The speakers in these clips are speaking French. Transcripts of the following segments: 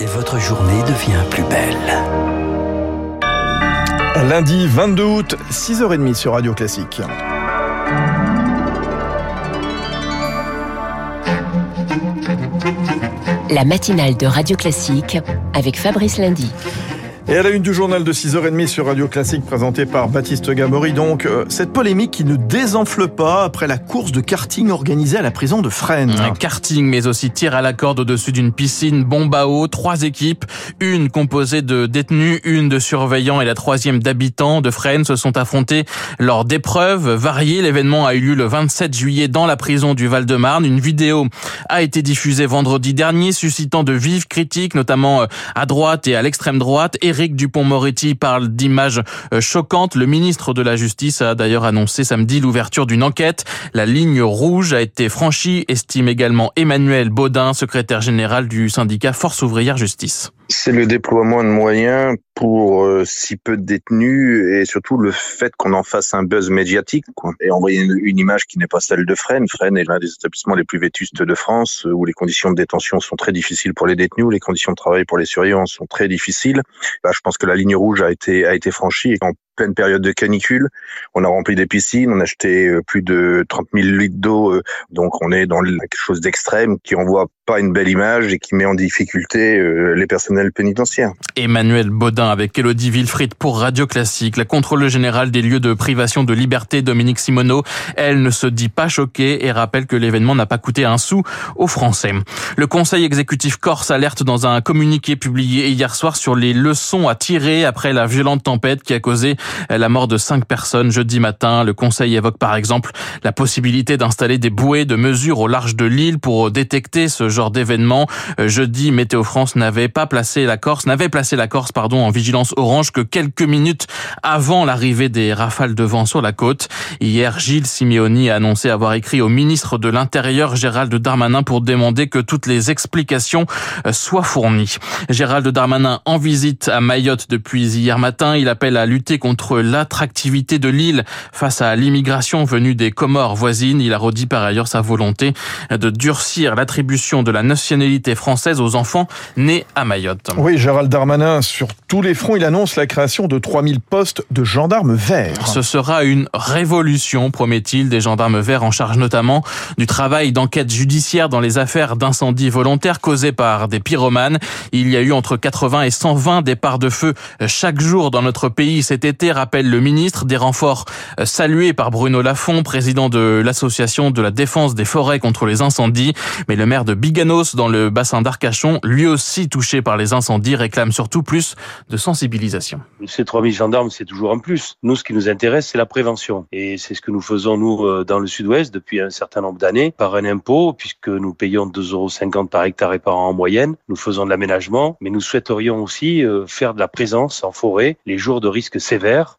et votre journée devient plus belle. Lundi 22 août, 6h30 sur Radio Classique. La matinale de Radio Classique avec Fabrice Lundy. Et à la une du journal de 6h30 sur Radio Classique présenté par Baptiste Gabory, donc euh, cette polémique qui ne désenfle pas après la course de karting organisée à la prison de Fresnes. Un karting mais aussi tir à la corde au-dessus d'une piscine, bombe à eau, trois équipes, une composée de détenus, une de surveillants et la troisième d'habitants de Fresnes se sont affrontés lors d'épreuves variées. L'événement a eu lieu le 27 juillet dans la prison du Val-de-Marne. Une vidéo a été diffusée vendredi dernier suscitant de vives critiques, notamment euh, à droite et à l'extrême droite. Éric Dupont-Moretti parle d'images euh, choquantes. Le ministre de la Justice a d'ailleurs annoncé samedi l'ouverture d'une enquête. La ligne rouge a été franchie, estime également Emmanuel Baudin, secrétaire général du syndicat Force ouvrière justice. C'est le déploiement de moyens pour euh, si peu de détenus et surtout le fait qu'on en fasse un buzz médiatique quoi. et envoyer une, image qui n'est pas celle de Fresnes. Fresnes est l'un des établissements les plus vétustes de France euh, où les conditions de détention sont très difficiles pour les détenus, où les conditions de travail pour les surveillants sont très difficiles. Je pense que la ligne rouge a été a été franchie et pleine période de canicule, on a rempli des piscines, on a acheté euh, plus de 30 000 litres d'eau, donc on est dans quelque chose d'extrême qui envoie pas une belle image et qui met en difficulté les personnels pénitentiaires. Emmanuel Baudin avec Elodie Wilfried pour Radio Classique. La contrôle générale des lieux de privation de liberté, Dominique Simoneau, elle ne se dit pas choquée et rappelle que l'événement n'a pas coûté un sou aux Français. Le Conseil exécutif corse alerte dans un communiqué publié hier soir sur les leçons à tirer après la violente tempête qui a causé la mort de cinq personnes jeudi matin. Le Conseil évoque par exemple la possibilité d'installer des bouées de mesure au large de l'île pour détecter ce genre d'événement. Jeudi, Météo France n'avait pas placé la Corse, n'avait placé la Corse, pardon, en vigilance orange que quelques minutes avant l'arrivée des rafales de vent sur la côte. Hier, Gilles Simeoni a annoncé avoir écrit au ministre de l'Intérieur, Gérald Darmanin, pour demander que toutes les explications euh, soient fournies. Gérald Darmanin en visite à Mayotte depuis hier matin. Il appelle à lutter contre l'attractivité de l'île face à l'immigration venue des Comores voisines. Il a redit par ailleurs sa volonté de durcir l'attribution de la nationalité française aux enfants nés à Mayotte. Oui, Gérald Darmanin, sur tous les fronts, il annonce la création de 3000 postes de gendarmes verts. Ce sera une révolution, promet-il, des gendarmes verts en charge notamment du travail d'enquête judiciaire dans les affaires d'incendie volontaires causés par des pyromanes. Il y a eu entre 80 et 120 départs de feu chaque jour dans notre pays cet été, rappelle le ministre. Des renforts salués par Bruno Lafont, président de l'association de la défense des forêts contre les incendies. Mais le maire de Biganos, dans le bassin d'Arcachon, lui aussi touché par les incendies, réclame surtout plus de sensibilisation. Ces 3000 gendarmes, c'est toujours un plus. Nous, ce qui nous intéresse, c'est la prévention. Et c'est ce que nous faisons, nous, dans le sud-ouest, depuis un certain nombre d'années, par un impôt, puisque nous payons 2,50 euros par hectare et par an en moyenne. Nous faisons de l'aménagement, mais nous souhaiterions aussi faire de la présence en forêt les jours de risque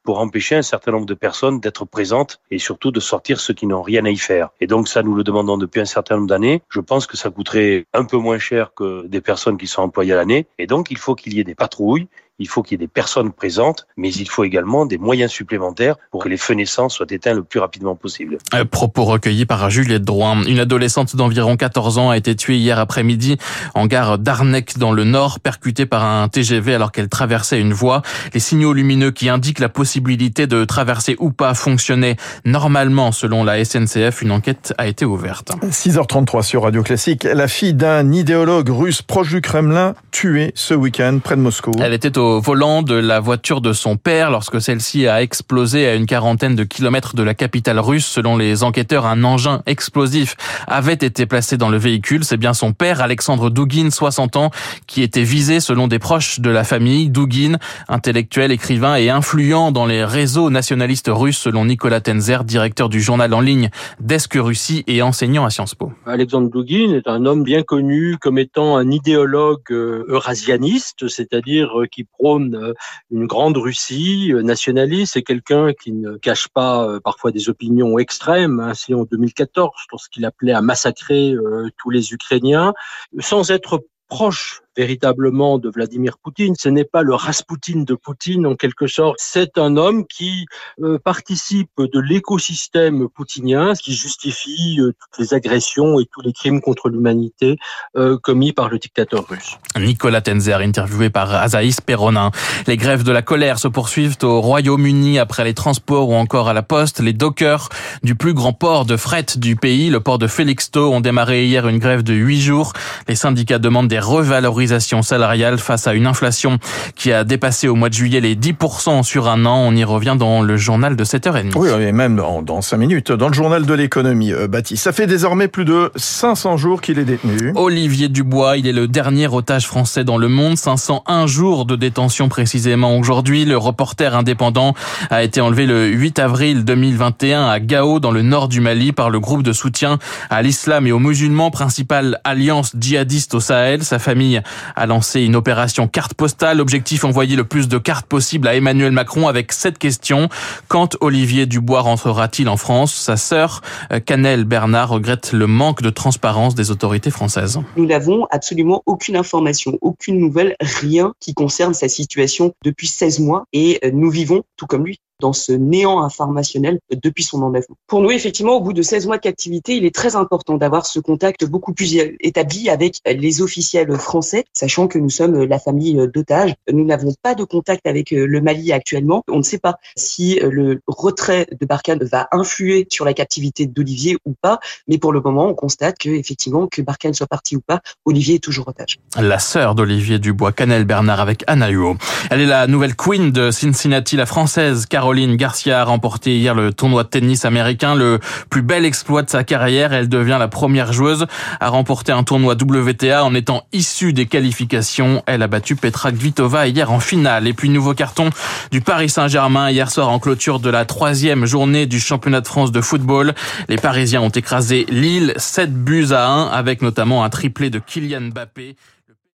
pour empêcher un certain nombre de personnes d'être présentes et surtout de sortir ceux qui n'ont rien à y faire. Et donc ça, nous le demandons depuis un certain nombre d'années. Je pense que ça coûterait un peu moins cher que des personnes qui sont employées à l'année. Et donc, il faut qu'il y ait des patrouilles il faut qu'il y ait des personnes présentes, mais il faut également des moyens supplémentaires pour que les feux naissants soient éteints le plus rapidement possible. Euh, propos recueillis par Juliette Drouin. Une adolescente d'environ 14 ans a été tuée hier après-midi en gare d'Arnec dans le nord, percutée par un TGV alors qu'elle traversait une voie. Les signaux lumineux qui indiquent la possibilité de traverser ou pas fonctionnaient normalement selon la SNCF. Une enquête a été ouverte. 6h33 sur Radio Classique. La fille d'un idéologue russe proche du Kremlin tuée ce week-end près de Moscou. Elle était au volant de la voiture de son père lorsque celle-ci a explosé à une quarantaine de kilomètres de la capitale russe. Selon les enquêteurs, un engin explosif avait été placé dans le véhicule. C'est bien son père, Alexandre Douguin, 60 ans, qui était visé selon des proches de la famille. Douguin, intellectuel, écrivain et influent dans les réseaux nationalistes russes, selon Nicolas Tenzer, directeur du journal en ligne Desk Russie et enseignant à Sciences Po. Alexandre Douguin est un homme bien connu comme étant un idéologue eurasianiste, c'est-à-dire qui prône une grande Russie nationaliste. C'est quelqu'un qui ne cache pas parfois des opinions extrêmes. Ainsi, en 2014, lorsqu'il appelait à massacrer tous les Ukrainiens, sans être proche véritablement de Vladimir Poutine. Ce n'est pas le Rasputin de Poutine en quelque sorte. C'est un homme qui euh, participe de l'écosystème poutinien, qui justifie euh, toutes les agressions et tous les crimes contre l'humanité euh, commis par le dictateur russe. Nicolas Tenzer, interviewé par Azaïs Perronin. Les grèves de la colère se poursuivent au Royaume-Uni après les transports ou encore à la poste. Les dockers du plus grand port de fret du pays, le port de Felixstowe, ont démarré hier une grève de huit jours. Les syndicats demandent des revalorisations salariales face à une inflation qui a dépassé au mois de juillet les 10% sur un an. On y revient dans le journal de 7h30. Oui, et même dans, dans 5 minutes, dans le journal de l'économie, euh, Baptiste. Ça fait désormais plus de 500 jours qu'il est détenu. Olivier Dubois, il est le dernier otage français dans le monde. 501 jours de détention précisément aujourd'hui. Le reporter indépendant a été enlevé le 8 avril 2021 à Gao, dans le nord du Mali, par le groupe de soutien à l'islam et aux musulmans, principale alliance djihadiste au Sahel. Sa famille a lancé une opération carte postale. Objectif envoyer le plus de cartes possible à Emmanuel Macron avec cette question. Quand Olivier Dubois rentrera-t-il en France? Sa sœur, Canel Bernard, regrette le manque de transparence des autorités françaises. Nous n'avons absolument aucune information, aucune nouvelle, rien qui concerne sa situation depuis 16 mois et nous vivons, tout comme lui, dans ce néant informationnel depuis son enlèvement. Pour nous, effectivement, au bout de 16 mois de captivité, il est très important d'avoir ce contact beaucoup plus établi avec les officiels français, sachant que nous sommes la famille d'otages. Nous n'avons pas de contact avec le Mali actuellement. On ne sait pas si le retrait de Barkhane va influer sur la captivité d'Olivier ou pas, mais pour le moment, on constate que effectivement, que Barkhane soit parti ou pas, Olivier est toujours otage. La sœur d'Olivier Dubois, Canel Bernard avec Anna Huo. Elle est la nouvelle queen de Cincinnati, la française, car Caroline Garcia a remporté hier le tournoi de tennis américain, le plus bel exploit de sa carrière. Elle devient la première joueuse à remporter un tournoi WTA en étant issue des qualifications. Elle a battu Petra Kvitova hier en finale. Et puis nouveau carton du Paris Saint-Germain hier soir en clôture de la troisième journée du championnat de France de football. Les Parisiens ont écrasé Lille 7 buts à 1 avec notamment un triplé de Kylian Mbappé.